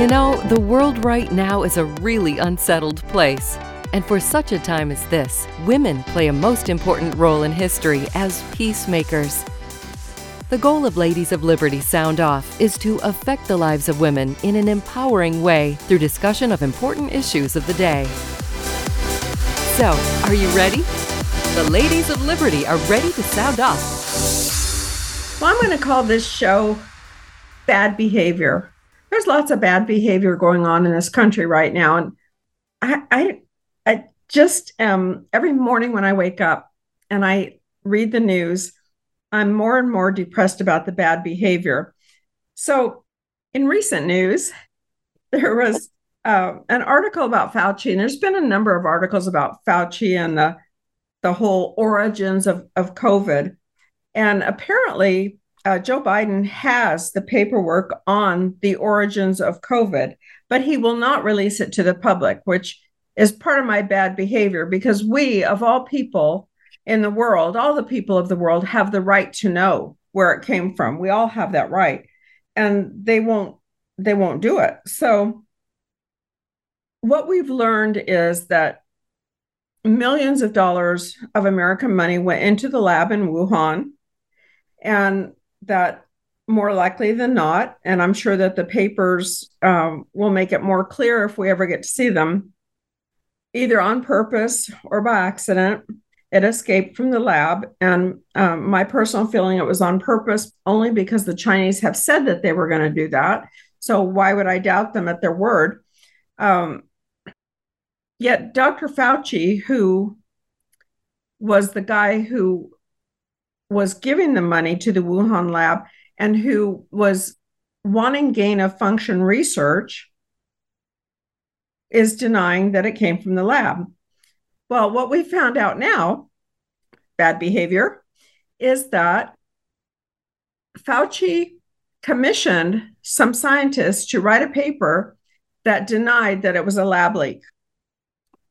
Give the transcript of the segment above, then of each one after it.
You know, the world right now is a really unsettled place. And for such a time as this, women play a most important role in history as peacemakers. The goal of Ladies of Liberty Sound Off is to affect the lives of women in an empowering way through discussion of important issues of the day. So, are you ready? The Ladies of Liberty are ready to sound off. Well, I'm going to call this show Bad Behavior. There's lots of bad behavior going on in this country right now. And I, I, I just um, every morning when I wake up and I read the news, I'm more and more depressed about the bad behavior. So, in recent news, there was uh, an article about Fauci, and there's been a number of articles about Fauci and the the whole origins of, of COVID. And apparently, uh, Joe Biden has the paperwork on the origins of COVID, but he will not release it to the public, which is part of my bad behavior because we, of all people in the world, all the people of the world have the right to know where it came from. We all have that right. And they won't they won't do it. So what we've learned is that millions of dollars of American money went into the lab in Wuhan, and that more likely than not, and I'm sure that the papers um, will make it more clear if we ever get to see them, either on purpose or by accident. It escaped from the lab. And um, my personal feeling, it was on purpose only because the Chinese have said that they were going to do that. So why would I doubt them at their word? Um, Yet Dr. Fauci, who was the guy who was giving the money to the Wuhan lab and who was wanting gain of function research, is denying that it came from the lab. Well, what we found out now, bad behavior, is that Fauci commissioned some scientists to write a paper that denied that it was a lab leak.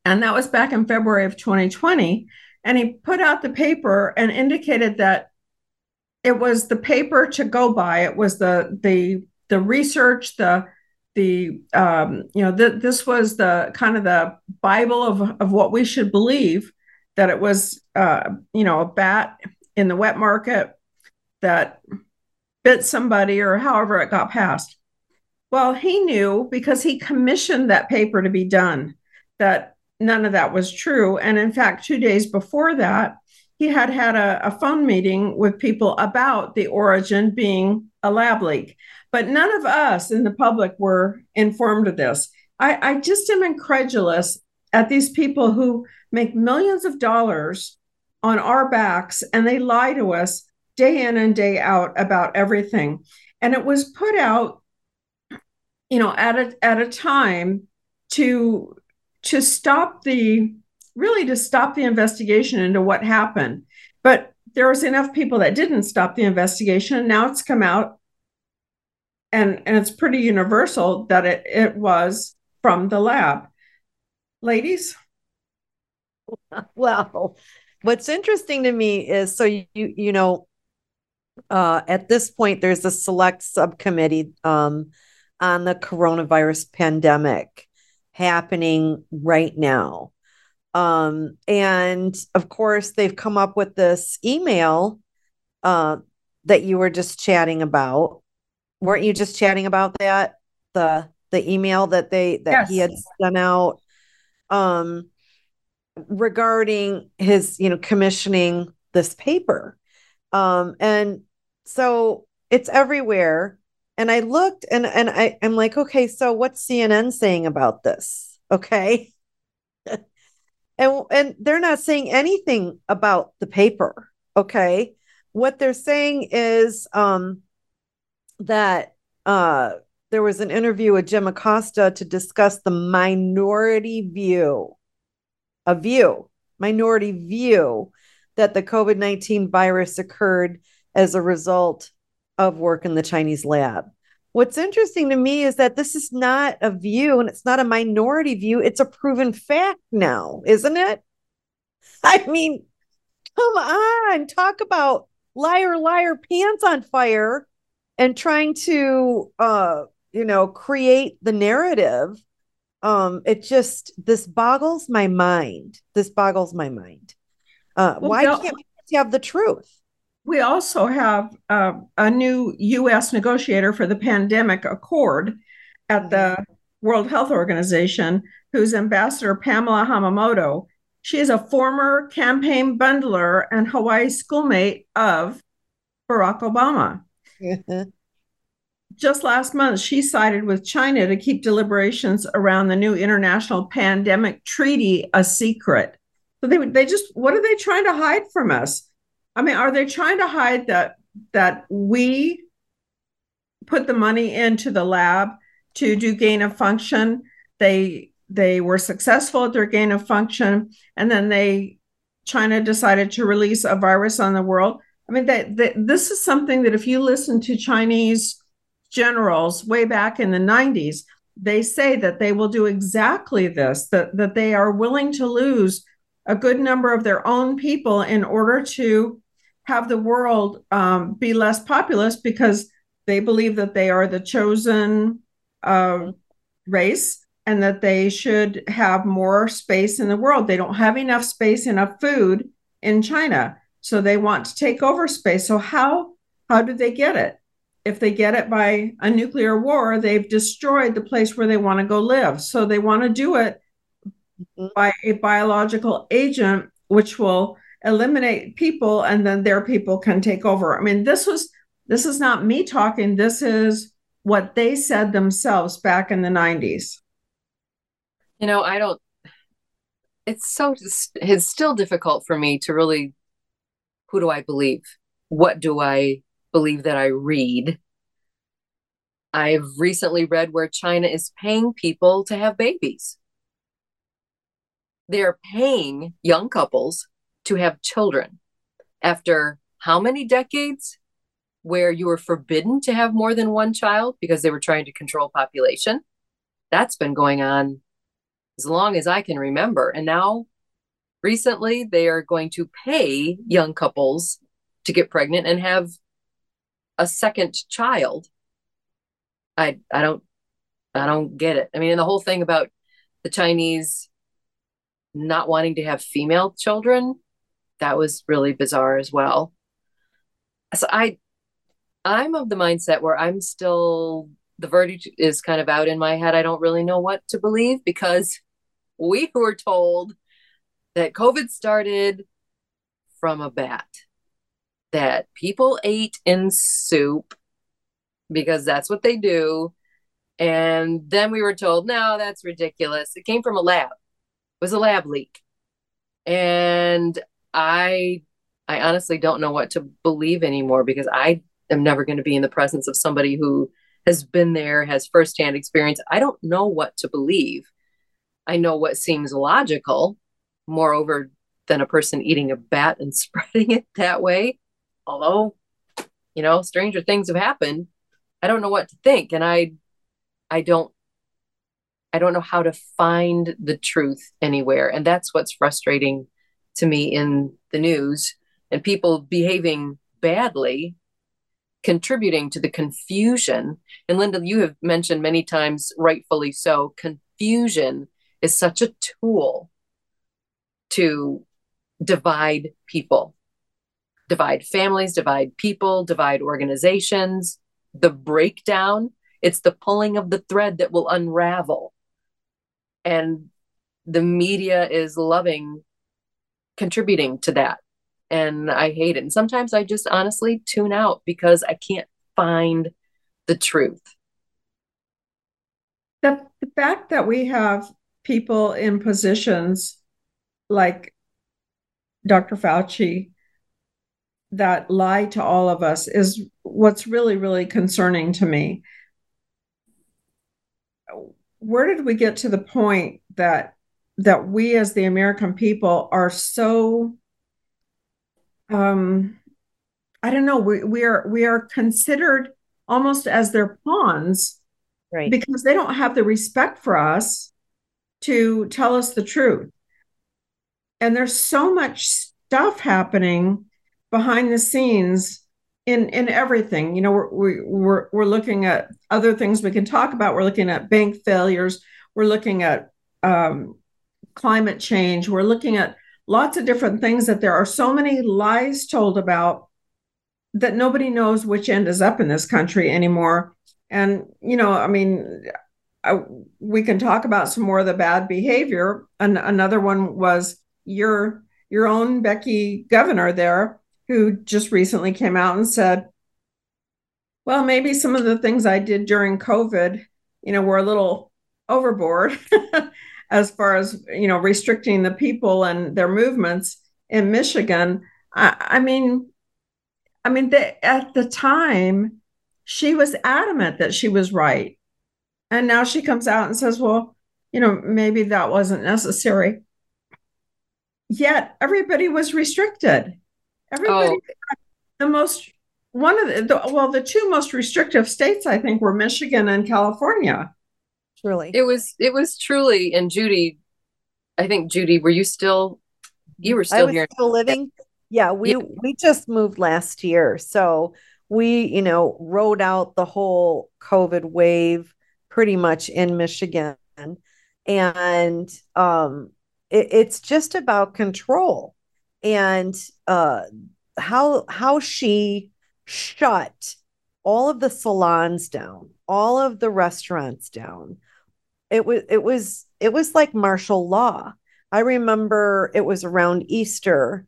And that was back in February of 2020. And he put out the paper and indicated that it was the paper to go by. It was the the the research, the the um, you know th- this was the kind of the bible of of what we should believe that it was uh, you know a bat in the wet market that bit somebody or however it got passed. Well, he knew because he commissioned that paper to be done that none of that was true. And in fact, two days before that, he had had a, a, phone meeting with people about the origin being a lab leak. But none of us in the public were informed of this. I, I just am incredulous at these people who make millions of dollars on our backs and they lie to us day in and day out about everything. And it was put out, you know, at a at a time to to stop the really to stop the investigation into what happened. But there was enough people that didn't stop the investigation. And now it's come out and, and it's pretty universal that it, it was from the lab. Ladies? Well, what's interesting to me is so you you know uh, at this point there's a select subcommittee um, on the coronavirus pandemic happening right now. Um, and of course, they've come up with this email uh, that you were just chatting about. Weren't you just chatting about that? The the email that they that yes. he had sent out um regarding his, you know, commissioning this paper. Um, and so it's everywhere and I looked and and I, I'm like, okay, so what's CNN saying about this? Okay. and and they're not saying anything about the paper. Okay. What they're saying is um that uh there was an interview with Jim Acosta to discuss the minority view, a view, minority view that the COVID 19 virus occurred as a result of work in the Chinese lab. What's interesting to me is that this is not a view and it's not a minority view. It's a proven fact now, isn't it? I mean, come on, talk about liar, liar, pants on fire and trying to uh, you know, create the narrative. Um, it just this boggles my mind. This boggles my mind. Uh, well, why can't we have the truth? We also have uh, a new U.S. negotiator for the pandemic accord at the mm-hmm. World Health Organization, who's Ambassador Pamela Hamamoto. She is a former campaign bundler and Hawaii schoolmate of Barack Obama. Just last month, she sided with China to keep deliberations around the new international pandemic treaty a secret. So they they just what are they trying to hide from us? I mean, are they trying to hide that that we put the money into the lab to do gain of function? They they were successful at their gain of function, and then they China decided to release a virus on the world. I mean, that, that this is something that if you listen to Chinese generals way back in the 90s, they say that they will do exactly this, that, that they are willing to lose a good number of their own people in order to have the world um, be less populous because they believe that they are the chosen uh, race and that they should have more space in the world. They don't have enough space, enough food in China. So they want to take over space. So how how do they get it? If they get it by a nuclear war, they've destroyed the place where they want to go live. So they want to do it mm-hmm. by a biological agent which will eliminate people and then their people can take over. I mean, this was this is not me talking. This is what they said themselves back in the 90s. You know, I don't it's so it's still difficult for me to really who do I believe? What do I believe that I read? I've recently read where China is paying people to have babies. They're paying young couples to have children after how many decades where you were forbidden to have more than one child because they were trying to control population. That's been going on as long as I can remember. And now recently they are going to pay young couples to get pregnant and have a second child i i don't i don't get it i mean the whole thing about the chinese not wanting to have female children that was really bizarre as well so i i'm of the mindset where i'm still the verdict is kind of out in my head i don't really know what to believe because we were told that COVID started from a bat, that people ate in soup because that's what they do. And then we were told, no, that's ridiculous. It came from a lab. Was a lab leak. And I I honestly don't know what to believe anymore because I am never going to be in the presence of somebody who has been there, has firsthand experience. I don't know what to believe. I know what seems logical moreover than a person eating a bat and spreading it that way. Although, you know, stranger things have happened. I don't know what to think. And I I don't I don't know how to find the truth anywhere. And that's what's frustrating to me in the news and people behaving badly contributing to the confusion. And Linda, you have mentioned many times, rightfully so, confusion is such a tool to divide people, divide families, divide people, divide organizations. The breakdown, it's the pulling of the thread that will unravel. And the media is loving contributing to that. And I hate it. And sometimes I just honestly tune out because I can't find the truth. The, the fact that we have people in positions like Dr. Fauci that lie to all of us is what's really, really concerning to me. Where did we get to the point that that we as the American people are so um I don't know, we, we are we are considered almost as their pawns right. because they don't have the respect for us to tell us the truth. And there's so much stuff happening behind the scenes in in everything. You know, we're we're we're looking at other things we can talk about. We're looking at bank failures. We're looking at um, climate change. We're looking at lots of different things that there are so many lies told about that nobody knows which end is up in this country anymore. And you know, I mean, I, we can talk about some more of the bad behavior. And another one was your your own Becky governor there who just recently came out and said, well, maybe some of the things I did during COVID, you know, were a little overboard as far as, you know, restricting the people and their movements in Michigan. I, I mean, I mean, the, at the time, she was adamant that she was right. And now she comes out and says, well, you know, maybe that wasn't necessary. Yet everybody was restricted. Everybody, oh. the most one of the, the, well, the two most restrictive states I think were Michigan and California. Truly, it was it was truly. And Judy, I think Judy, were you still? You were still here, still living. Yeah, we yeah. we just moved last year, so we you know rode out the whole COVID wave pretty much in Michigan, and um, it, it's just about control and uh, how how she shut all of the salons down, all of the restaurants down. It was it was it was like martial law. I remember it was around Easter,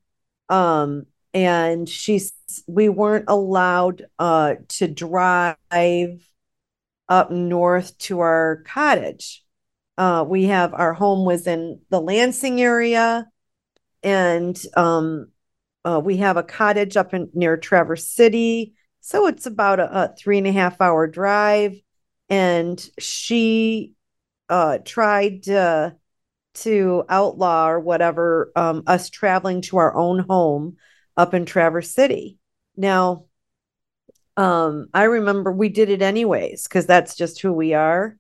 um, and she's we weren't allowed uh, to drive up north to our cottage. Uh, we have our home was in the Lansing area, and um, uh, we have a cottage up in near Traverse City. So it's about a, a three and a half hour drive. And she uh, tried to, to outlaw or whatever um, us traveling to our own home up in Traverse City. Now, um, I remember we did it anyways because that's just who we are.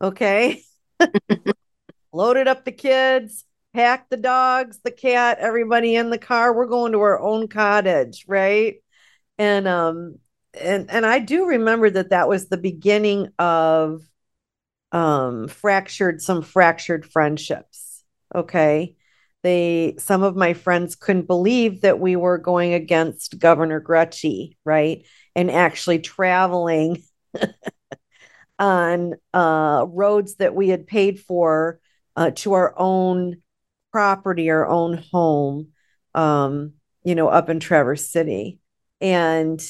Okay. Loaded up the kids, pack the dogs, the cat, everybody in the car. We're going to our own cottage, right? And um and and I do remember that that was the beginning of um fractured some fractured friendships. Okay? They some of my friends couldn't believe that we were going against Governor Gretchen, right? And actually traveling on uh roads that we had paid for uh, to our own property, our own home, um, you know, up in Traverse City. And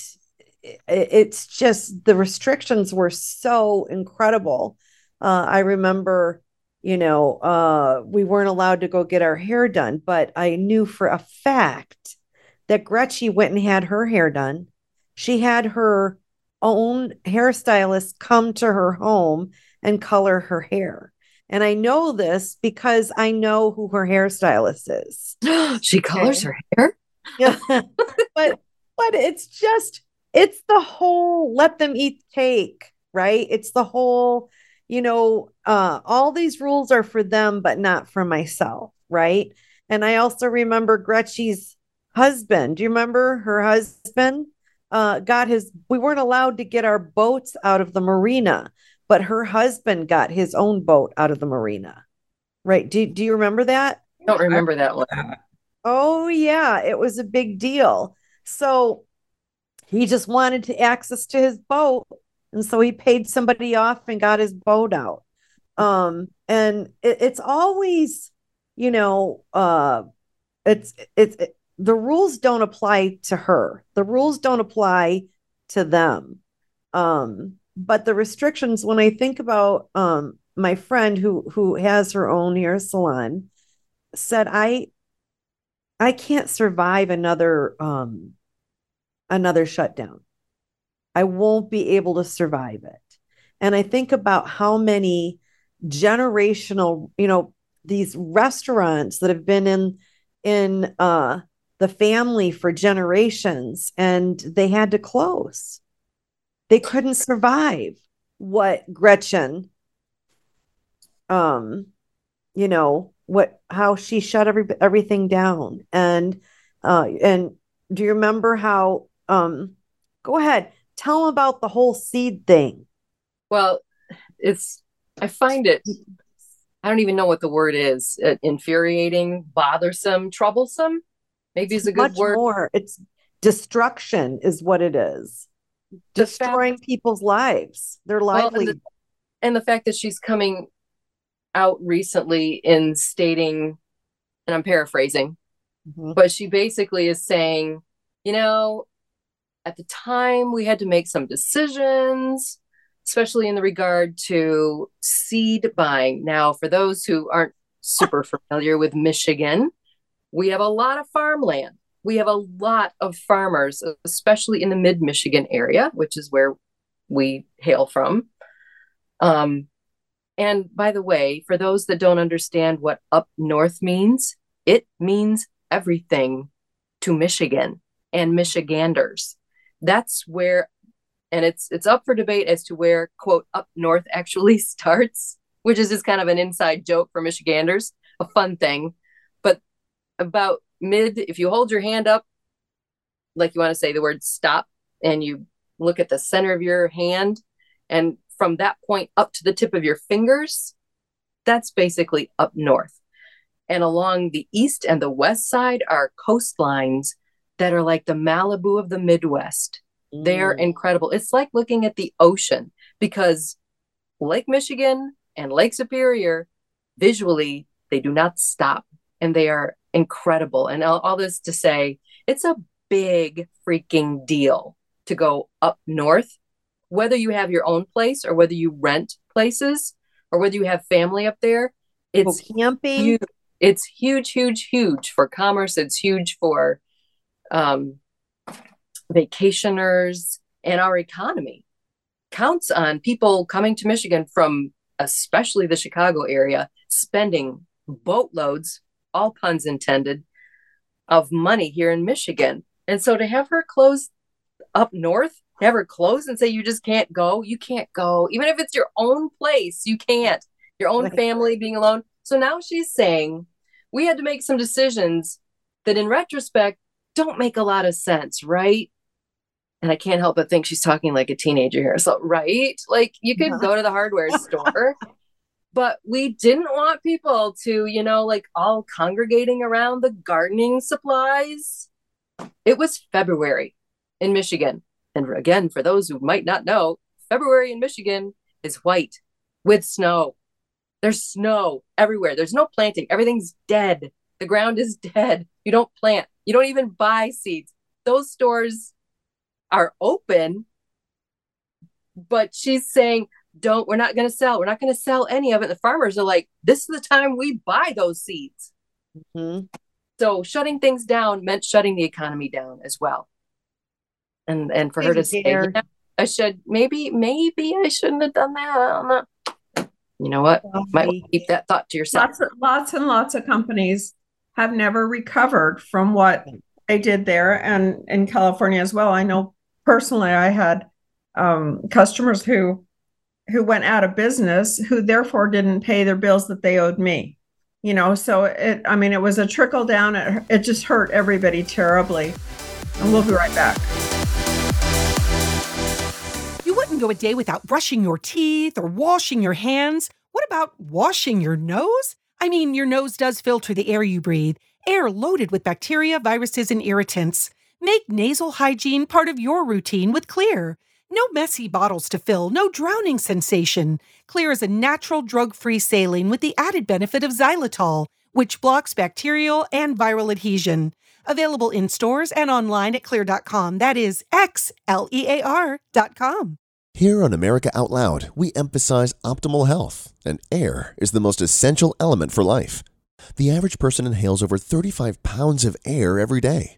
it's just the restrictions were so incredible. Uh, I remember, you know, uh, we weren't allowed to go get our hair done, but I knew for a fact that Gretchen went and had her hair done. She had her own hairstylist come to her home and color her hair. And I know this because I know who her hairstylist is. she colors okay. her hair? Yeah. but but it's just it's the whole let them eat cake, right? It's the whole, you know, uh all these rules are for them but not for myself, right? And I also remember Gretchen's husband. Do you remember her husband? Uh got his we weren't allowed to get our boats out of the marina but her husband got his own boat out of the marina. Right. Do, do you remember that? I don't remember that one. Oh, yeah. It was a big deal. So he just wanted to access to his boat. And so he paid somebody off and got his boat out. Um, and it, it's always, you know, uh, it's, it's, it, the rules don't apply to her. The rules don't apply to them. Um, but the restrictions when i think about um my friend who who has her own hair salon said i i can't survive another um another shutdown. I won't be able to survive it. And i think about how many generational you know these restaurants that have been in in uh the family for generations and they had to close they couldn't survive what Gretchen um you know what how she shut every everything down and uh and do you remember how um Go ahead. Tell them about the whole seed thing. Well, it's, I find it, I don't even know what the word is uh, infuriating, bothersome, troublesome. Maybe is a good word. more. It's destruction, is what it is. Destroying fact- people's lives, their Well, and the- and the fact that she's coming out recently in stating, and I'm paraphrasing, Mhm. but she basically is saying, you know, at the time we had to make some decisions, especially in the regard to seed buying. Now, for those who aren't super familiar with Michigan, we have a lot of farmland. We have a lot of farmers, especially in the mid Michigan area, which is where we hail from. Um, and by the way, for those that don't understand what up north means, it means everything to Michigan and Michiganders. That's where, and it's it's up for debate as to where quote up north actually starts, which is just kind of an inside joke for Michiganders, a fun thing. But about mid, if you hold your hand up, like you want to say the word stop, and you look at the center of your hand, and from that point up to the tip of your fingers, that's basically up north. And along the east and the west side are coastlines that are like the Malibu of the Midwest. They're Mm. incredible. It's like looking at the ocean because Lake Michigan and Lake Superior, visually, they do not stop and they are incredible. And all, all this to say, it's a big freaking deal to go up north, whether you have your own place or whether you rent places or whether you have family up there. It's camping. huge. It's huge, huge, huge for commerce. It's huge for um, vacationers and our economy. Counts on people coming to Michigan from especially the Chicago area, spending boatloads, all puns intended, of money here in Michigan. And so to have her close up north, have her close and say you just can't go, you can't go. Even if it's your own place, you can't. Your own Right. family being alone. So now she's saying we had to make some decisions that in retrospect don't make a lot of sense, right? And I can't help but think she's talking like a teenager here. So, right? Like you could go to the hardware store, but we didn't want people to, you know, like all congregating around the gardening supplies. It was February in Michigan. And again, for those who might not know, February in Michigan is white with snow. There's snow everywhere. There's no planting. Everything's dead. The ground is dead. You don't plant. You don't even buy seeds. Those stores are open, but she's saying, don't, we're not going to sell. We're not going to sell any of it. The farmers are like, this is the time we buy those seeds. Mhm. So shutting things down meant shutting the economy down as well. And and for her to say, yeah, I should maybe maybe I shouldn't have done that. I don't know. You know what? Might want to keep that thought to yourself. Lots, of, lots and lots of companies have never recovered from what they did there, and in California as well. I know personally, I had um, customers who who went out of business, who therefore didn't pay their bills that they owed me. You know, so it. I mean, it was a trickle down. It, it just hurt everybody terribly. And we'll be right back. You wouldn't go a day without brushing your teeth or washing your hands. What about washing your nose? I mean, your nose does filter the air you breathe, air loaded with bacteria, viruses, and irritants. Make nasal hygiene part of your routine with Xlear. No messy bottles to fill, no drowning sensation. Xlear is a natural drug free saline with the added benefit of xylitol, which blocks bacterial and viral adhesion. Available in stores and online at xlear.com. That is X L E A R.com. Here on America Out Loud, we emphasize optimal health, and air is the most essential element for life. The average person inhales over 35 pounds of air every day,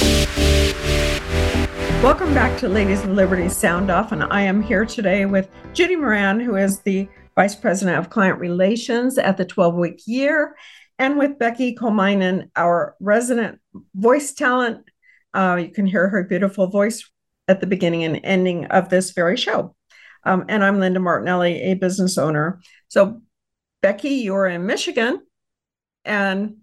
Welcome back to Ladies of Liberty Sound Off, and I am here today with Judy Moran, who is the Vice President of Client Relations at the 12 Week Year, and with Becky Kolmainen, our resident voice talent. Uh, you can hear her beautiful voice at the beginning and ending of this very show. Um, and I'm Linda Martinelli, a business owner. So, Becky, you're in Michigan, and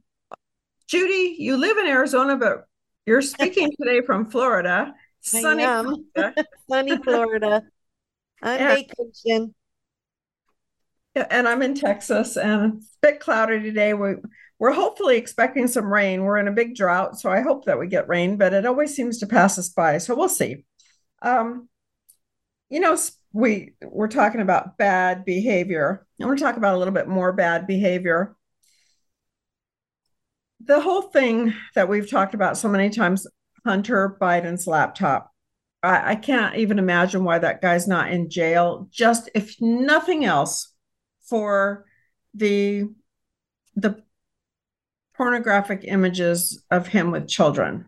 Judy, you live in Arizona, but you're speaking today from Florida sunny Florida. sunny Florida on yeah. vacation. And I'm in Texas, and it's a bit cloudy today. We we're hopefully expecting some rain. We're in a big drought, so I hope that we get rain, but it always seems to pass us by. So we'll see. Um, you know, we we're talking about bad behavior. I want to talk about a little bit more bad behavior. The whole thing that we've talked about so many times Hunter Biden's laptop. I, I can't even imagine why that guy's not in jail. Just if nothing else, for the the pornographic images of him with children.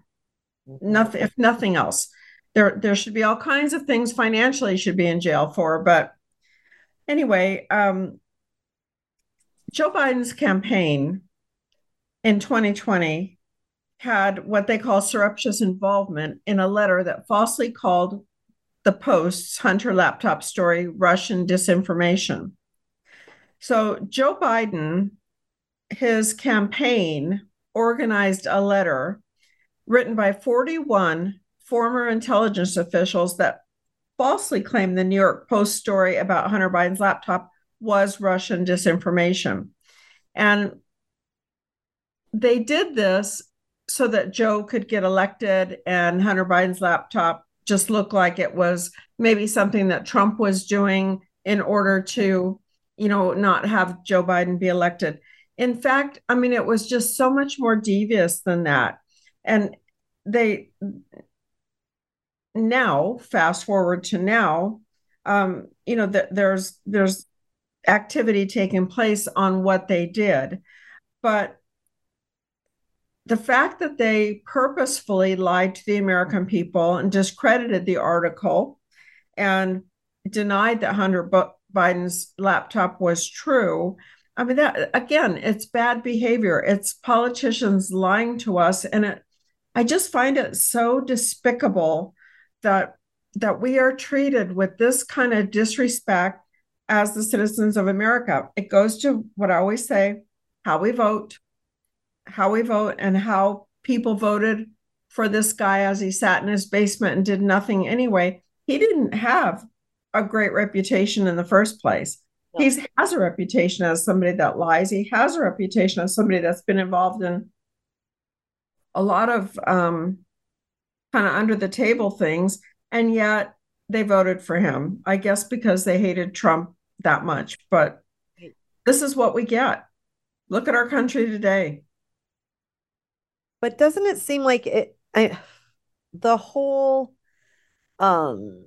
Mm-hmm. Nothing, if nothing else, there there should be all kinds of things financially should be in jail for. But anyway, um, Joe Biden's campaign in 2020 had what they call surreptitious involvement in a letter that falsely called the Post's Hunter laptop story Russian disinformation. So Joe Biden, his campaign organized a letter written by 41 former intelligence officials that falsely claimed the New York Post story about Hunter Biden's laptop was Russian disinformation. And they did this so that Joe could get elected and Hunter Biden's laptop just looked like it was maybe something that Trump was doing in order to, you know, not have Joe Biden be elected. In fact, I mean, it was just so much more devious than that. And they now, fast forward to now, um, you know, that there's there's activity taking place on what they did. But the fact that they purposefully lied to the American people and discredited the article and denied that Hunter Biden's laptop was true. I mean, that again, it's bad behavior. It's politicians lying to us. And it, I just find it so despicable that that we are treated with this kind of disrespect as the citizens of America. It goes to what I always say how we vote, how we vote and how people voted for this guy as he sat in his basement and did nothing anyway. He didn't have a great reputation in the first place. No. He has a reputation as somebody that lies. He has a reputation as somebody that's been involved in a lot of um, kind of under the table things. And yet they voted for him, I guess, because they hated Trump that much. But this is what we get. Look at our country today. But doesn't it seem like it I the whole um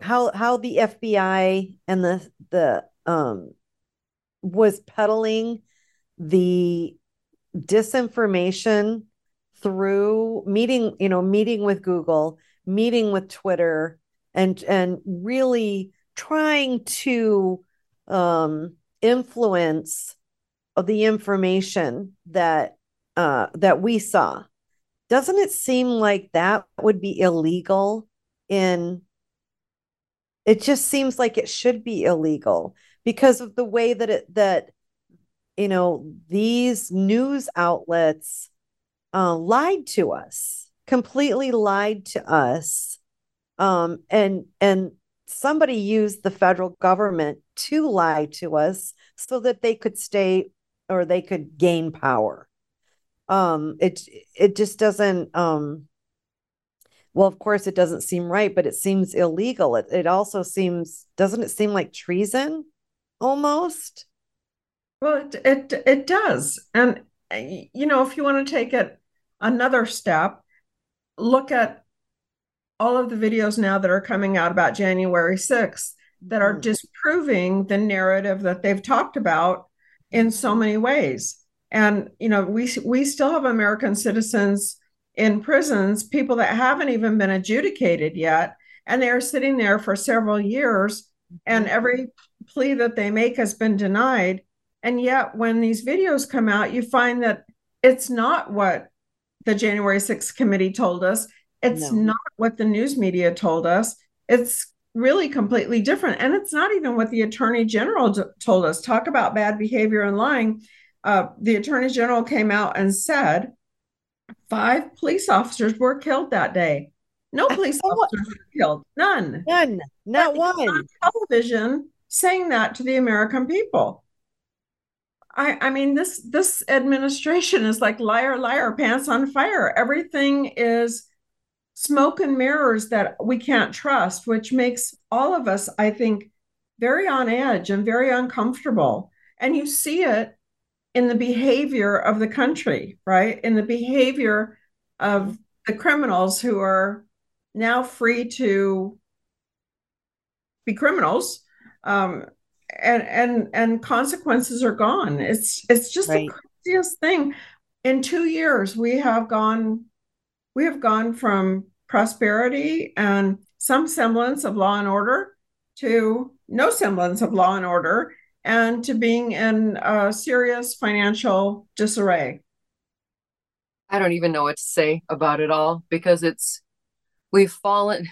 how how the FBI and the the um was peddling the disinformation through meeting you know meeting with Google meeting with Twitter and and really trying to um influence the information that uh, that we saw, doesn't it seem like that would be illegal in it just seems like it should be illegal because of the way that it that you know these news outlets uh, lied to us completely lied to us um, and and somebody used the federal government to lie to us so that they could stay or they could gain power um it it just doesn't um well, of course, it doesn't seem right, but it seems illegal. It, it also seems, doesn't it seem like treason almost? Well, it, it, it does. And, you know, if you want to take it another step, look at all of the videos now that are coming out about January 6th that are mm. disproving the narrative that they've talked about in so many ways. And you know, we we still have American citizens in prisons, people that haven't even been adjudicated yet, and they are sitting there for several years, and mm-hmm. every plea that they make has been denied. And yet, when these videos come out, you find that it's not what the January 6th committee told us. It's no. not what the news media told us. It's really completely different. And it's not even what the attorney general d- told us. Talk about bad behavior and lying. Uh, the attorney general came out and said five police officers were killed that day. No police officers were killed. None. None. Not one. On television saying that to the American people. I, I mean this this administration is like liar liar pants on fire. Everything is smoke and mirrors that we can't trust, which makes all of us, I think, very on edge and very uncomfortable. And you see it in the behavior of the country, right? In the behavior of the criminals who are now free to be criminals. Um, and and and consequences are gone. It's it's just right. the craziest thing. In two years, we have gone we have gone from prosperity and some semblance of law and order to no semblance of law and order and to being in a serious financial disarray. I don't even know what to say about it all because it's we've fallen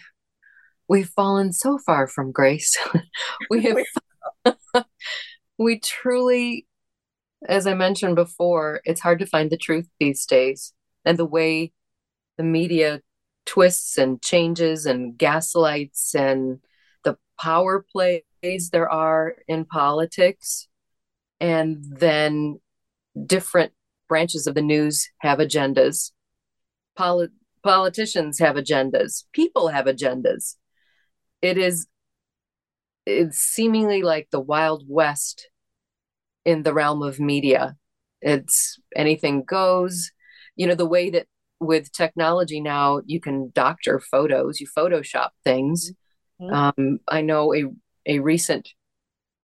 we've fallen so far from grace. we have we truly as I mentioned before, it's hard to find the truth these days. And the way the media twists and changes and gaslights and the power plays there are in politics. And then different branches of the news have agendas. Poli- politicians have agendas. People have agendas. It is it's seemingly like the wild west in the realm of media. It's anything goes. You know, the way that with technology now you can doctor photos you photoshop things mm-hmm. um, i know a, a recent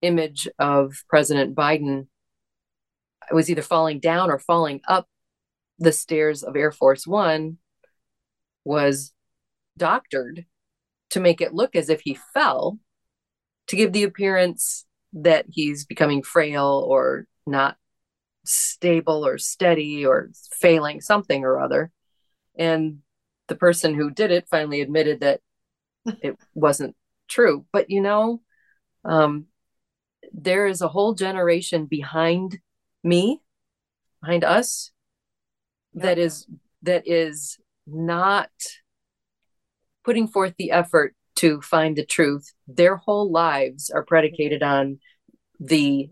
image of president biden was either falling down or falling up the stairs of air force one was doctored to make it look as if he fell to give the appearance that he's becoming frail or not stable or steady or failing something or other. And the person who did it finally admitted that it wasn't true. But you know um, there is a whole generation behind me behind us yep. that is that is not putting forth the effort to find the truth their whole lives are predicated on the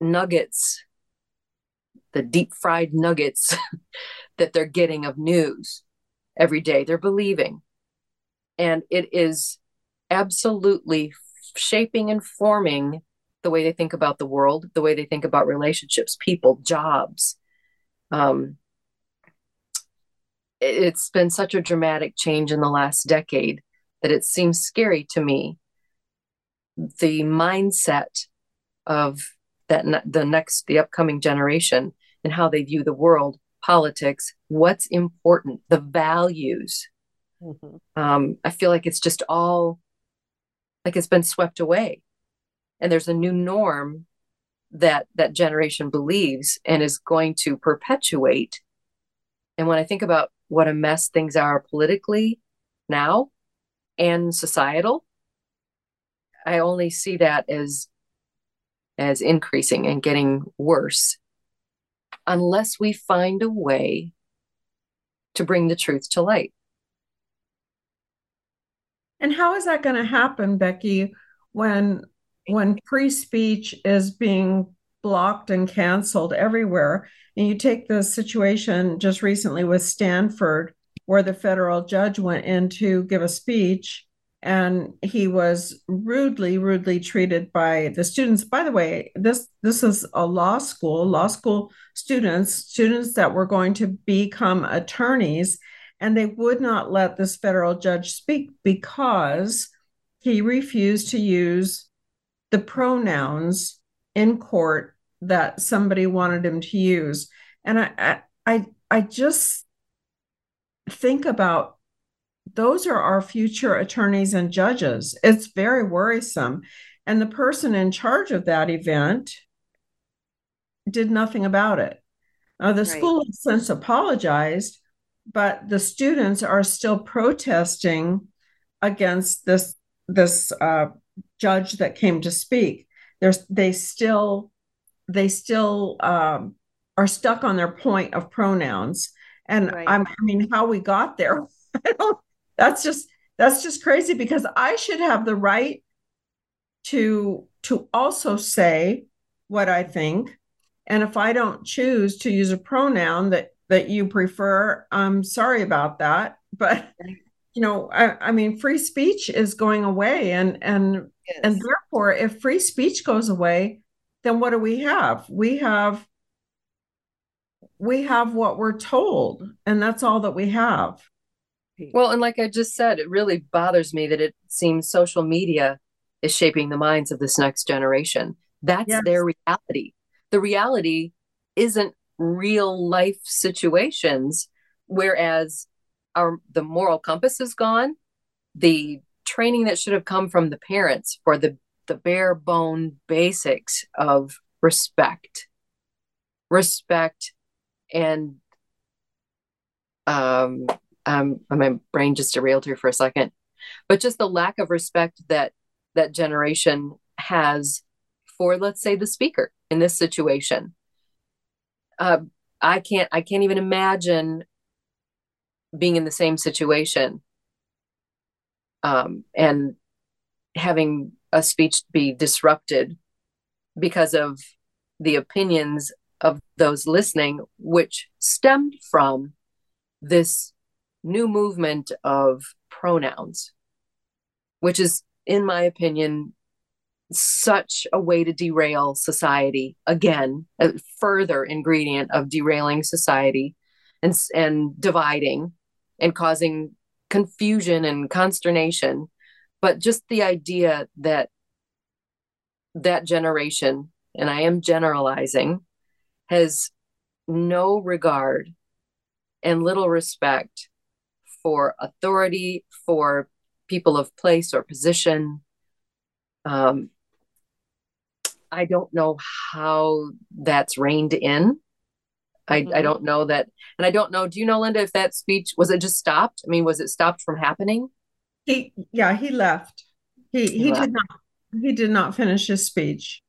nuggets the deep fried nuggets that they're getting of news every day. They're believing. And it is absolutely shaping and forming the way they think about the world, the way they think about relationships, people, jobs. Um, it's been such a dramatic change in the last decade that it seems scary to me. The mindset of that the next the upcoming generation and how they view the world politics, what's important, the values. Mm-hmm. Um, I feel like it's just all like it's been swept away. And there's a new norm that that generation believes and is going to perpetuate. And when I think about what a mess things are politically now and societal, I only see that as as increasing and getting worse unless we find a way to bring the truth to light. And how is that going to happen, Becky, when when free speech is being blocked and canceled everywhere? And you take the situation just recently with Stanford, where the federal judge went in to give a speech and he was rudely rudely treated by the students by the way this this is a law school law school students students that were going to become attorneys and they would not let this federal judge speak because he refused to use the pronouns in court that somebody wanted him to use and i i i just think about those are our future attorneys and judges. It's very worrisome. And the person in charge of that event did nothing about it. Now, the right. school has since apologized, but the students are still protesting against this this uh, judge that came to speak. There's they still they still um, are stuck on their point of pronouns, and right. i mean, how we got there, I don't that's just that's just crazy because I should have the right to to also say what I think. And if I don't choose to use a pronoun that that you prefer, I'm sorry about that. But you know, I, I mean, free speech is going away, and and yes. and therefore, if free speech goes away, then what do we have? We have we have what we're told, and that's all that we have. Well, and like I just said, it really bothers me that it seems social media is shaping the minds of this next generation. That's yes. their reality. The reality isn't real life situations, whereas our the moral compass is gone. The training that should have come from the parents for the the bare bone basics of respect, respect, and um, um, my brain just derailed here for a second, but just the lack of respect that that generation has for, let's say, the speaker in this situation. Uh, I can't. I can't even imagine being in the same situation um, and having a speech be disrupted because of the opinions of those listening, which stemmed from this new movement of pronouns, which is, in my opinion, such a way to derail society again a further ingredient of derailing society and and dividing and causing confusion and consternation but just the idea that that generation and i am generalizing has no regard and little respect for authority, for people of place or position. Um, I don't know how that's reined in. I, mm-hmm. I don't know that. And I don't know, do you know, Linda, if that speech was it just stopped? I mean, was it stopped from happening? He, yeah, he left. He, he, he left. did not, he did not finish his speech.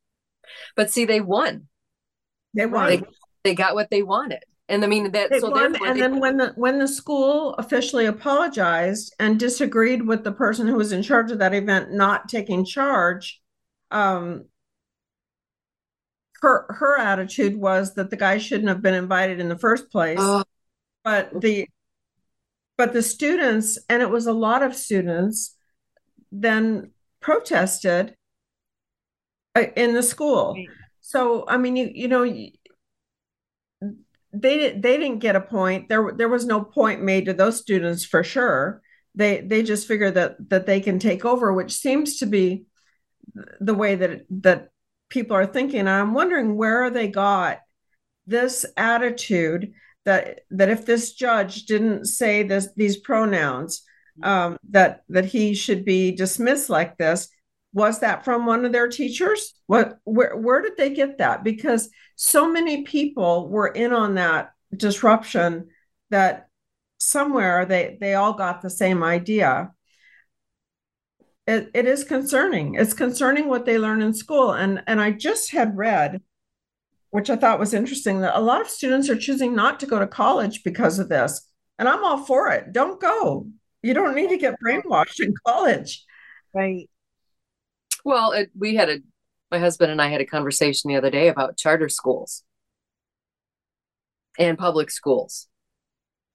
But see, they won. They won. They, they got what they wanted and I mean that. so won, and they, then when the when the school officially apologized and disagreed with the person who was in charge of that event not taking charge, um, her her attitude was that the guy shouldn't have been invited in the first place. Uh, but the but the students, and it was a lot of students, then protested uh, in the school. So I mean, you you know they didn't they didn't get a point. There there was no point made to those students for sure. They they just figure that that they can take over, which seems to be the way that that people are thinking. I'm wondering where they got this attitude that that if this judge didn't say this these pronouns um, that that he should be dismissed like this was that from one of their teachers? What where where did they get that? Because so many people were in on that disruption that somewhere they they all got the same idea it, it is concerning. It's concerning what they learn in school. And and i just had read which i thought was interesting that a lot of students are choosing not to go to college because of this. And i'm all for it. Don't go. You don't need to get brainwashed in college. Right. Well, it, we had a my husband and I had a conversation the other day about charter schools and public schools.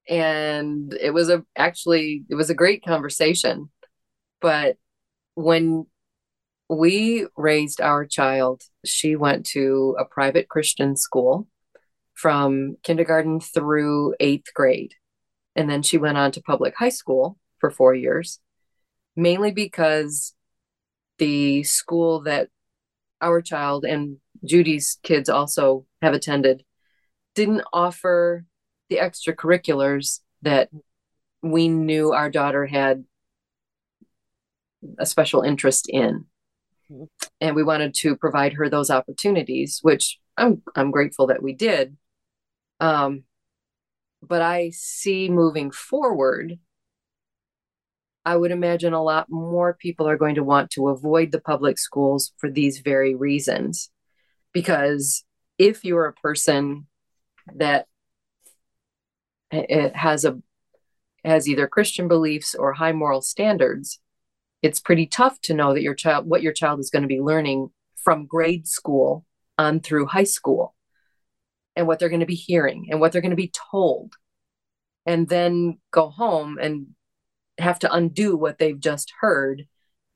and it was a actually it was a great conversation but when we raised our child she went to a private christian school from kindergarten through 8th grade. And then she went on to public high school for 4 years mainly because the school that our child and Judy's kids also have attended didn't offer the extracurriculars that we knew our daughter had a special interest in. Mm-hmm. and we wanted to provide her those opportunities which i'm i'm grateful that we did. Um but i see moving forward i would imagine a lot more people are going to want to avoid the public schools for these very reasons. Because if you're a person that it has a has either Christian beliefs or high moral standards, it's pretty tough to know that your child what your child is going to be learning from grade school on through high school and what they're going to be hearing and what they're going to be told and then go home and have to undo what they've just heard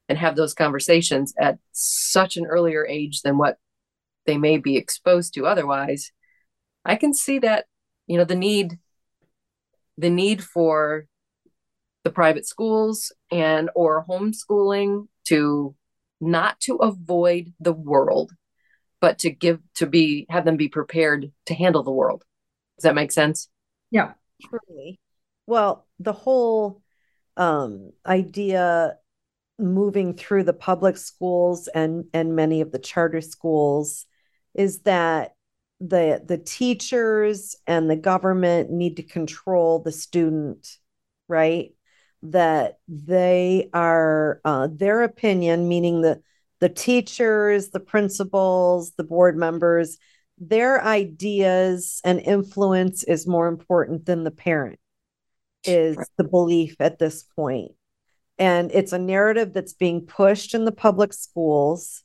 and have those conversations at such an earlier age than what they may be exposed to otherwise i can see that you know the need the need for the private schools and or homeschooling to not to avoid the world but to give to be have them be prepared to handle the world. Does that make sense? Yeah. Truly. Well the whole um idea moving through the public schools and and many of the charter schools is that the the teachers and the government need to control the student right that they are uh, their opinion meaning the the teachers the principals the board members their ideas and influence is more important than the parent is the belief at this point and it's a narrative that's being pushed in the public schools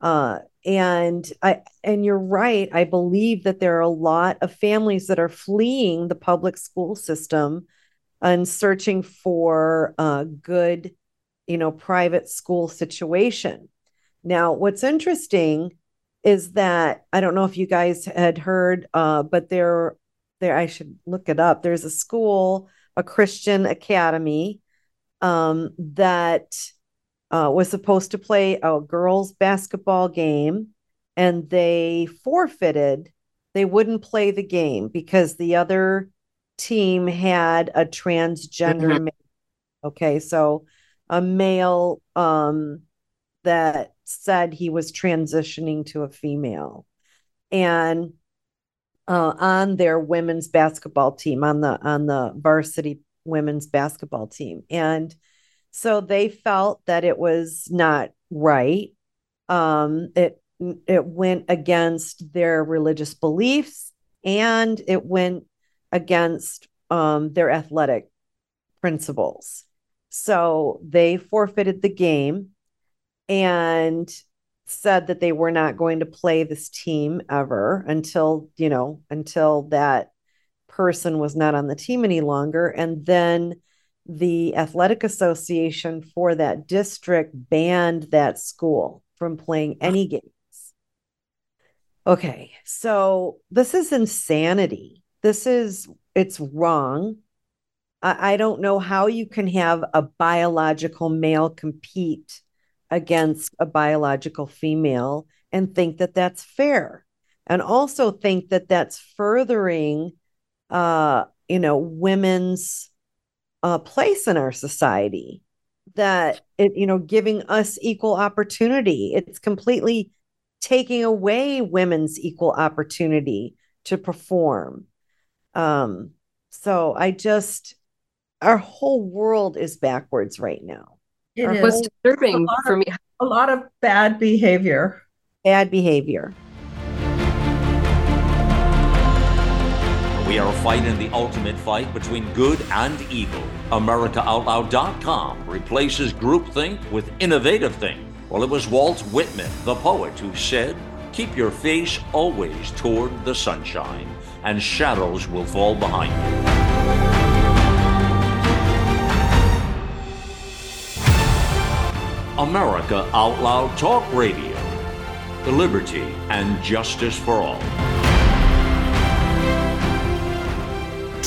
uh, and I and you're right. I believe that there are a lot of families that are fleeing the public school system and searching for a good, you know, private school situation. Now, what's interesting is that I don't know if you guys had heard, uh, but there, there I should look it up. There's a school, a Christian academy, um, that uh, was supposed to play a girls' basketball game and they forfeited. They wouldn't play the game because the other team had a transgender mm-hmm. male. Okay, so a male um, that said he was transitioning to a female. And uh, on their women's basketball team, on the on the varsity women's basketball team. And so they felt that it was not right. Um, it it went against their religious beliefs and it went against um, their athletic principles. So they forfeited the game and said that they were not going to play this team ever until, you know, until that person was not on the team any longer. And then the athletic association for that district banned that school from playing any games. Okay, so this is insanity. This is, it's wrong. I, I don't know how you can have a biological male compete against a biological female and think that that's fair. And also think that that's furthering, uh, you know, women's uh, place in our society that it you know giving us equal opportunity it's completely taking away women's equal opportunity to perform um so i just our whole world is backwards right now. It our is. disturbing for me? a lot of bad behavior. Bad behavior. We are fighting the ultimate fight between good and evil. AmericaOutloud.com replaces groupthink with innovative think. Well, it was Walt Whitman, the poet, who said, Keep your face always toward the sunshine, and shadows will fall behind you. America Out Loud Talk Radio. The Liberty and justice for all.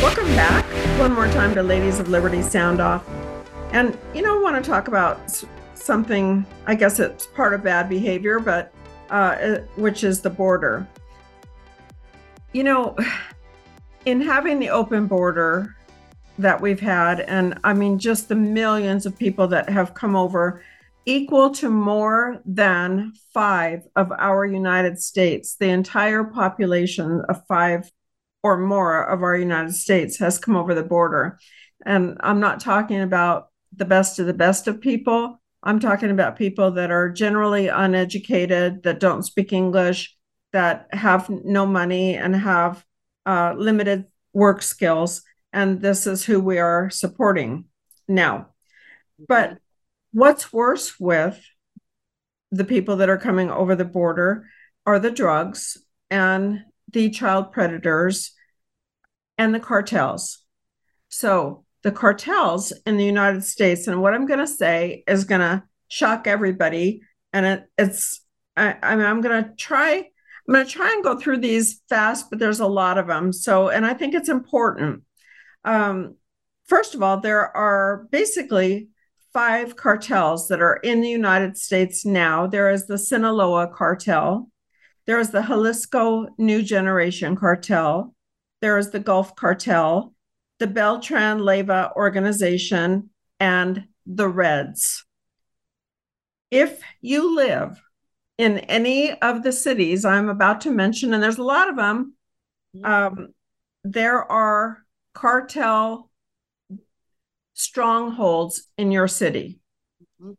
Welcome back. One more time to Ladies of Liberty Sound Off. And, you know, I want to talk about something, I guess it's part of bad behavior, but uh, which is the border. You know, in having the open border that we've had, and I mean, just the millions of people that have come over, equal to more than five of our United States, the entire population of five or more of our United States has come over the border. And I'm not talking about the best of the best of people. I'm talking about people that are generally uneducated, that don't speak English, that have no money and have uh, limited work skills. And this is who we are supporting now. But what's worse with the people that are coming over the border are the drugs and the child predators and the cartels. So, the cartels in the United States, and what I'm going to say is going to shock everybody. And it, it's, I, I mean, I'm going to try I'm going to try and go through these fast, but there's a lot of them. So, and I think it's important. Um, first of all, there are basically five cartels that are in the United States now. There is the Sinaloa cartel, there is the Jalisco New Generation cartel, there is the Gulf cartel, the Beltran Leyva organization, and the Reds. If you live in any of the cities I'm about to mention, and there's a lot of them, mm-hmm. um, there are cartel strongholds in your city. Mm-hmm.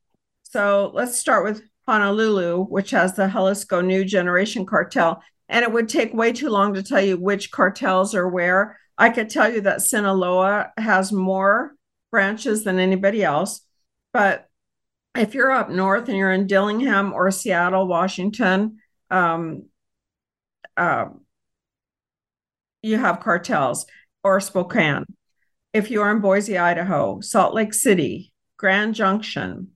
So let's start with Honolulu, which has the Jalisco New Generation cartel. And it would take way too long to tell you which cartels are where. I could tell you that Sinaloa has more branches than anybody else, but if you're up north and you're in Dillingham or Seattle, Washington, um, uh, you have cartels or Spokane. If you are in Boise, Idaho, Salt Lake City, Grand Junction,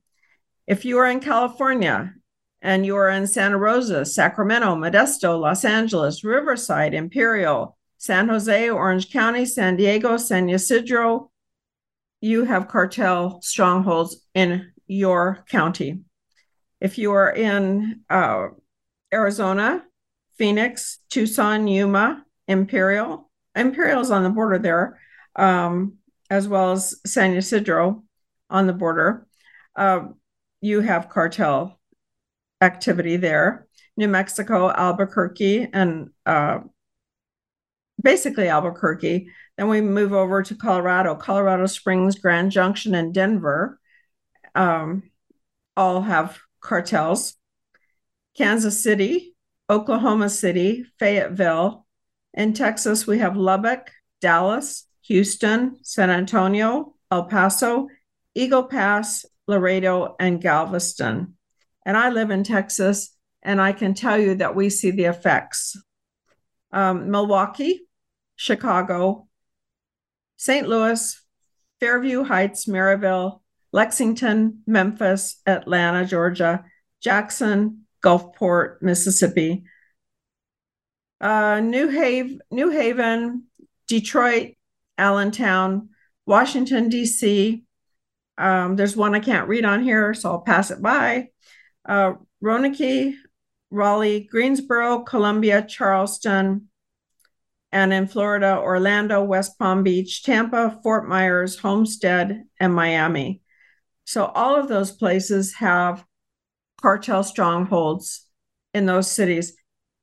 if you are in California and you are in Santa Rosa, Sacramento, Modesto, Los Angeles, Riverside, Imperial, San Jose, Orange County, San Diego, San Ysidro, you have cartel strongholds in your county. If you are in uh, Arizona, Phoenix, Tucson, Yuma, Imperial, Imperial is on the border there, um, as well as San Ysidro on the border. Uh, you have cartel activity there. New Mexico, Albuquerque, and uh, basically Albuquerque. Then we move over to Colorado, Colorado Springs, Grand Junction, and Denver um, all have cartels. Kansas City, Oklahoma City, Fayetteville. In Texas, we have Lubbock, Dallas, Houston, San Antonio, El Paso, Eagle Pass, Laredo, and Galveston. And I live in Texas, and I can tell you that we see the effects. Um, Milwaukee, Chicago, St. Louis, Fairview Heights, Maryville, Lexington, Memphis, Atlanta, Georgia, Jackson, Gulfport, Mississippi, uh, New Haven, New Haven, Detroit, Allentown, Washington D.C. Um, there's one I can't read on here, so I'll pass it by. Uh, Roanoke, Raleigh, Greensboro, Columbia, Charleston, and in Florida, Orlando, West Palm Beach, Tampa, Fort Myers, Homestead, and Miami. So all of those places have cartel strongholds in those cities.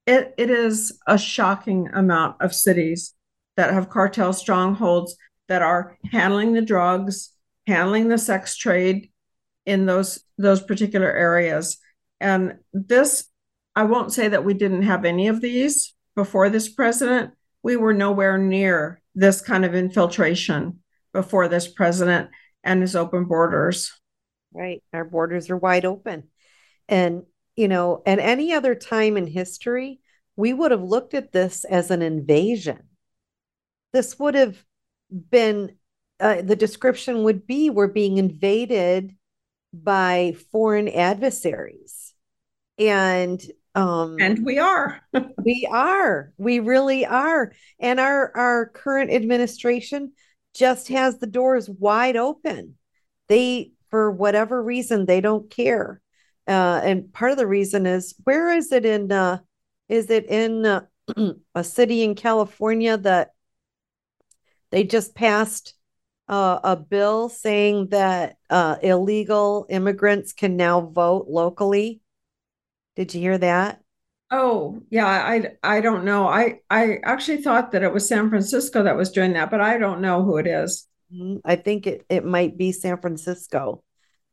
It, it is a shocking amount of cities that have cartel strongholds that are handling the drugs, handling the sex trade in those those particular areas. And this, I won't say that we didn't have any of these before this president. We were nowhere near this kind of infiltration before this president and his open borders. Right. Our borders are wide open. And, you know, at any other time in history, we would have looked at this as an invasion. This would have been, uh, the description would be we're being invaded by foreign adversaries. And, um, and we are. we are. We really are. And our, our current administration just has the doors wide open. They, for whatever reason, they don't care uh, and part of the reason is where is it in? Uh, is it in uh, a city in California that they just passed uh, a bill saying that uh, illegal immigrants can now vote locally? Did you hear that? Oh, yeah, I I don't know. I I actually thought that it was San Francisco that was doing that, but I don't know who it is. Mm-hmm. I think it it might be San Francisco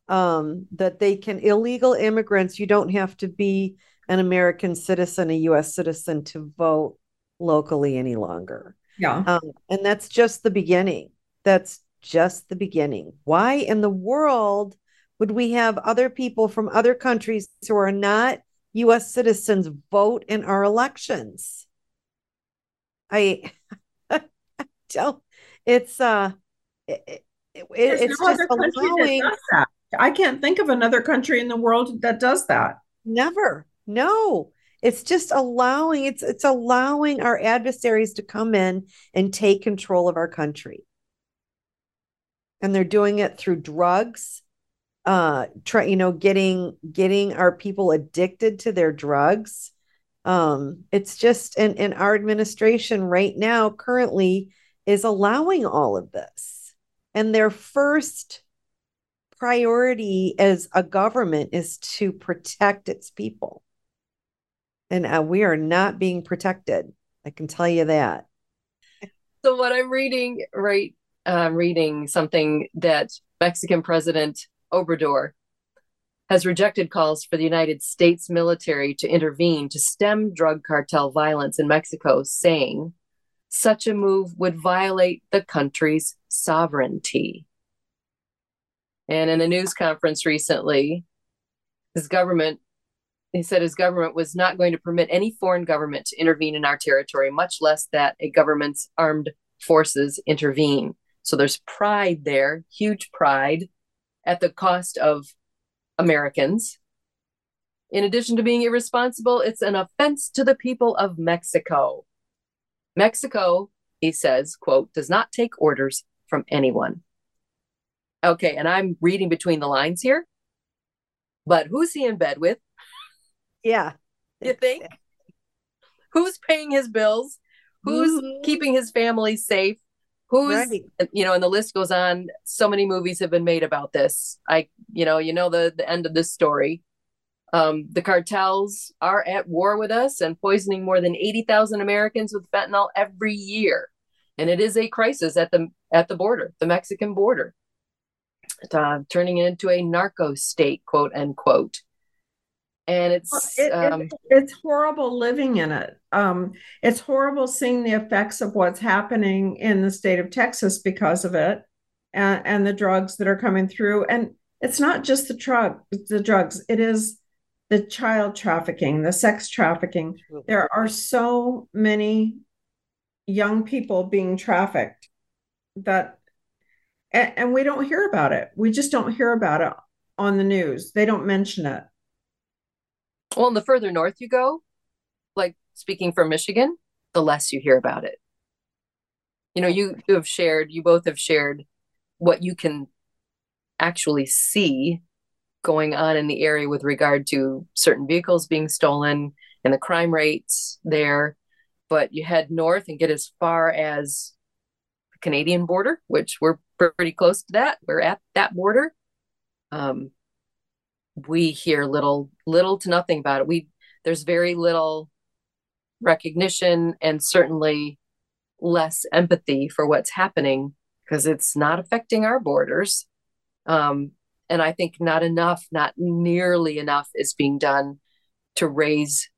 um, that they can illegal immigrants. You don't have to be an American citizen, a U.S. citizen, to vote locally any longer. Yeah, um, and that's just the beginning. That's just the beginning. Why in the world would we have other people from other countries who are not U.S. citizens vote in our elections? I don't. It's uh. It, it, it's no just allowing I can't think of another country in the world that does that. Never. No. It's just allowing it's it's allowing our adversaries to come in and take control of our country. And they're doing it through drugs, uh try you know getting getting our people addicted to their drugs. Um it's just and and our administration right now currently is allowing all of this. And their first priority as a government is to protect its people. And uh, we are not being protected. I can tell you that. So, what I'm reading, right, I'm uh, reading something that Mexican President Obrador has rejected calls for the United States military to intervene to stem drug cartel violence in Mexico, saying such a move would violate the country's sovereignty. And in a news conference recently, his government, he said his government was not going to permit any foreign government to intervene in our territory, much less that a government's armed forces intervene. So there's pride there, huge pride at the cost of Americans. In addition to being irresponsible, it's an offense to the people of Mexico. Mexico, he says, quote, does not take orders from anyone. Okay, and I'm reading between the lines here. But who's he in bed with? Yeah. You think? Who's paying his bills? Who's mm-hmm. keeping his family safe? Who's right. you know, and the list goes on. So many movies have been made about this. I, you know, you know the the end of this story. Um, the cartels are at war with us and poisoning more than 80,000 Americans with fentanyl every year. And it is a crisis at the at the border, the Mexican border uh, turning it into a narco state, quote unquote. And it's it, um, it, it's horrible living in it. Um, it's horrible seeing the effects of what's happening in the state of Texas because of it, and, and the drugs that are coming through. And it's not just the drug, the drugs. It is the child trafficking, the sex trafficking. There are so many young people being trafficked that and, and we don't hear about it. We just don't hear about it on the news. They don't mention it. Well, and the further north you go, like speaking from Michigan, the less you hear about it. You know, you, you have shared, you both have shared what you can actually see going on in the area with regard to certain vehicles being stolen and the crime rates there. But you head north and get as far as the Canadian border, which we're pretty close to that. We're at that border. Um, we hear little, little to nothing about it. We there's very little recognition and certainly less empathy for what's happening because it's not affecting our borders. Um, and I think not enough, not nearly enough is being done to raise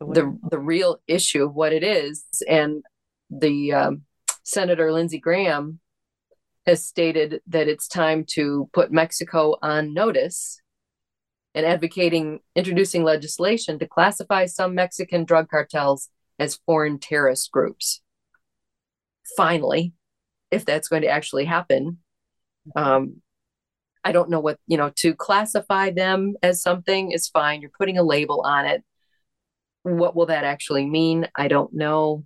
the the real issue of what it is. And the um, Senator Lindsey Graham has stated that it's time to put Mexico on notice and advocating introducing legislation to classify some Mexican drug cartels as foreign terrorist groups. Finally, if that's going to actually happen, um, I don't know what, you know, to classify them as something is fine. You're putting a label on it. What will that actually mean? I don't know.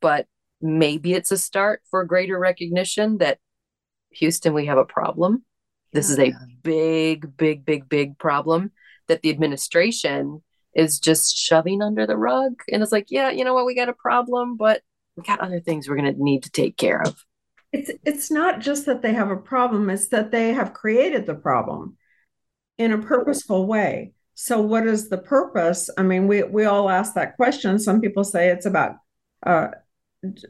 But maybe it's a start for greater recognition that Houston, we have a problem. This is a big, big, big, big problem that the administration is just shoving under the rug. And it's like, yeah, you know what? We got a problem, but we got other things we're going to need to take care of it's it's not just that they have a problem it's that they have created the problem in a purposeful way so what is the purpose i mean we we all ask that question some people say it's about uh,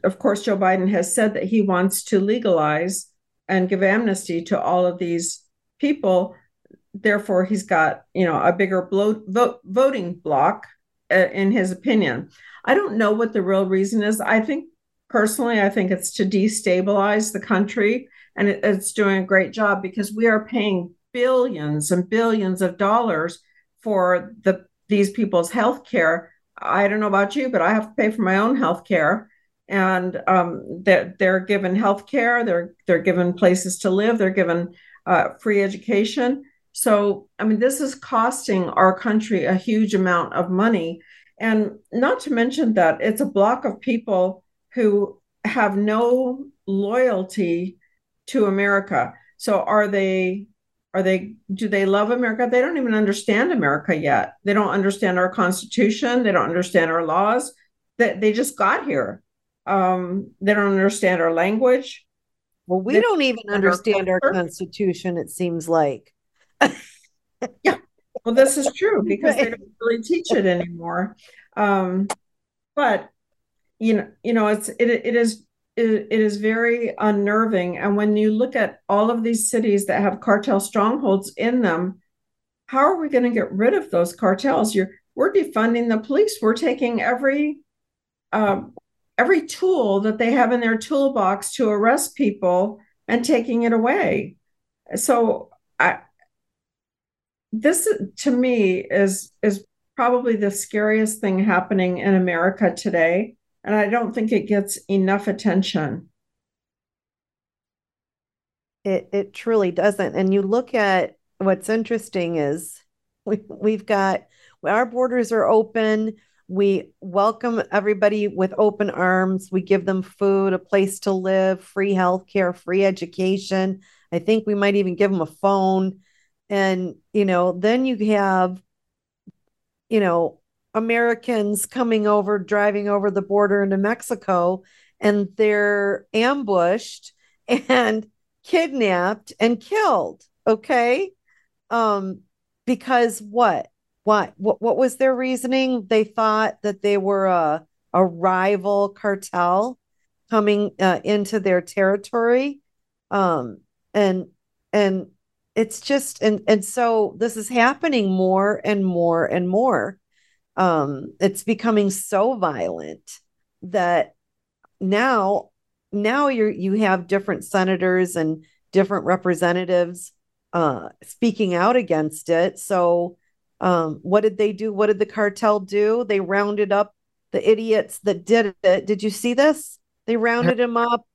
of course joe biden has said that he wants to legalize and give amnesty to all of these people therefore he's got you know a bigger bloat, vote, voting block uh, in his opinion i don't know what the real reason is i think personally, I think it's to destabilize the country, and it, it's doing a great job because we are paying billions and billions of dollars for the these people's health care. I don't know about you, but I have to pay for my own health care. And um, they're, they're given health care, they're, they're given places to live, they're given uh, free education. So, I mean, this is costing our country a huge amount of money. And not to mention that it's a block of people who have no loyalty to America. So are they are they do they love America? They don't even understand America yet. They don't understand our constitution, they don't understand our laws. They, they just got here. Um, they don't understand our language. Well, we they don't even understand our, our constitution, it seems like. yeah. Well, this is true because they don't really teach it anymore. Um, but you know you know it's it, it is it, it is very unnerving and when you look at all of these cities that have cartel strongholds in them how are we going to get rid of those cartels you're we're defunding the police we're taking every um, every tool that they have in their toolbox to arrest people and taking it away so i this to me is is probably the scariest thing happening in america today and I don't think it gets enough attention. It it truly doesn't. And you look at what's interesting is we we've got our borders are open. We welcome everybody with open arms. We give them food, a place to live, free healthcare, free education. I think we might even give them a phone. And, you know, then you have, you know, Americans coming over, driving over the border into Mexico, and they're ambushed and kidnapped and killed. Okay. Um, because what? What what what was their reasoning? They thought that they were a a rival cartel coming uh, into their territory. Um, and and it's just and and so this is happening more and more and more um, it's becoming so violent that now now you're you have different senators and different representatives uh, speaking out against it. So um, what did they do? What did the cartel do? They rounded up the idiots that did it. Did you see this? They rounded them up,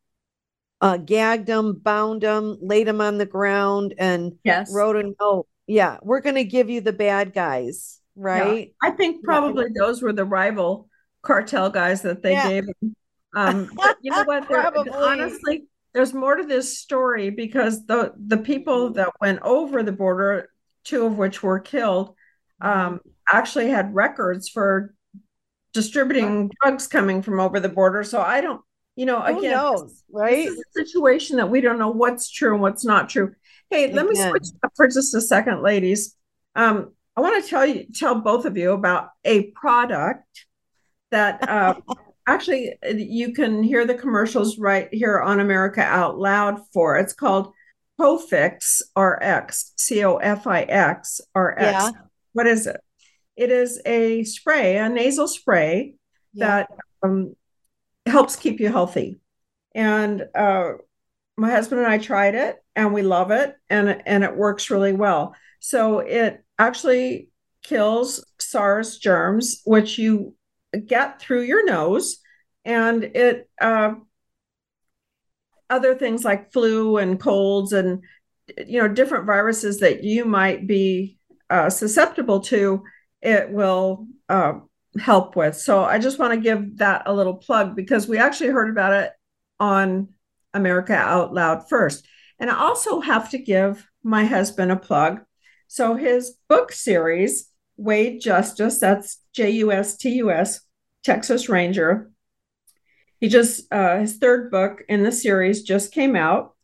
uh, gagged them, bound them, laid them on the ground, and yes. wrote a note. Yeah, we're going to give you the bad guys right? Yeah, I think probably those were the rival cartel guys that they yeah. gave him. Um, but you know what? honestly, there's more to this story because the the people that went over the border, two of which were killed, um, actually had records for distributing drugs coming from over the border. So I don't, you know, again, knows, right? This is a situation that we don't know what's true and what's not true. Hey, let again. me switch up for just a second, ladies. Um, I want to tell you, tell both of you about a product that uh, actually you can hear the commercials right here on America Out Loud for. It's called Cofix RX, C O F I X R X. Yeah. What is it? It is a spray, a nasal spray yeah. that um, helps keep you healthy. And uh, my husband and I tried it, and we love it, and and it works really well. So it actually kills SARS germs, which you get through your nose, and it uh, other things like flu and colds and you know different viruses that you might be uh, susceptible to it will uh, help with. So I just want to give that a little plug because we actually heard about it on America Out Loud first. And I also have to give my husband a plug. So his book series, Wade Justus, that's J U S T U S, Texas Ranger. He just, uh, his third book in the series just came out.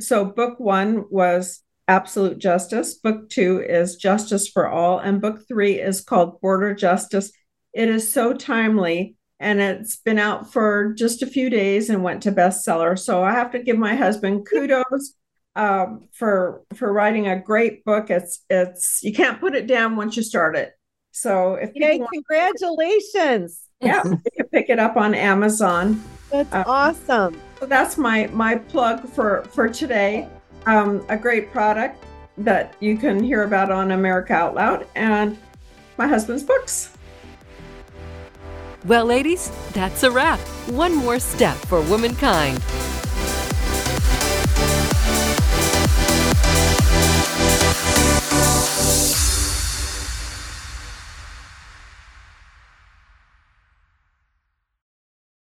So book one was Absolute Justice. Book two is Justice for All. And book three is called Border Justice. It is so timely and it's been out for just a few days and went to bestseller. So I have to give my husband kudos um, for for writing a great book. It's it's you can't put it down once you start it. So if Yay, congratulations. yeah, you can pick it up on Amazon. That's uh, awesome. So that's my my plug for for today um, a great product that you can hear about on America Out Loud and my husband's books. Well, ladies, that's a wrap. One more step for womankind.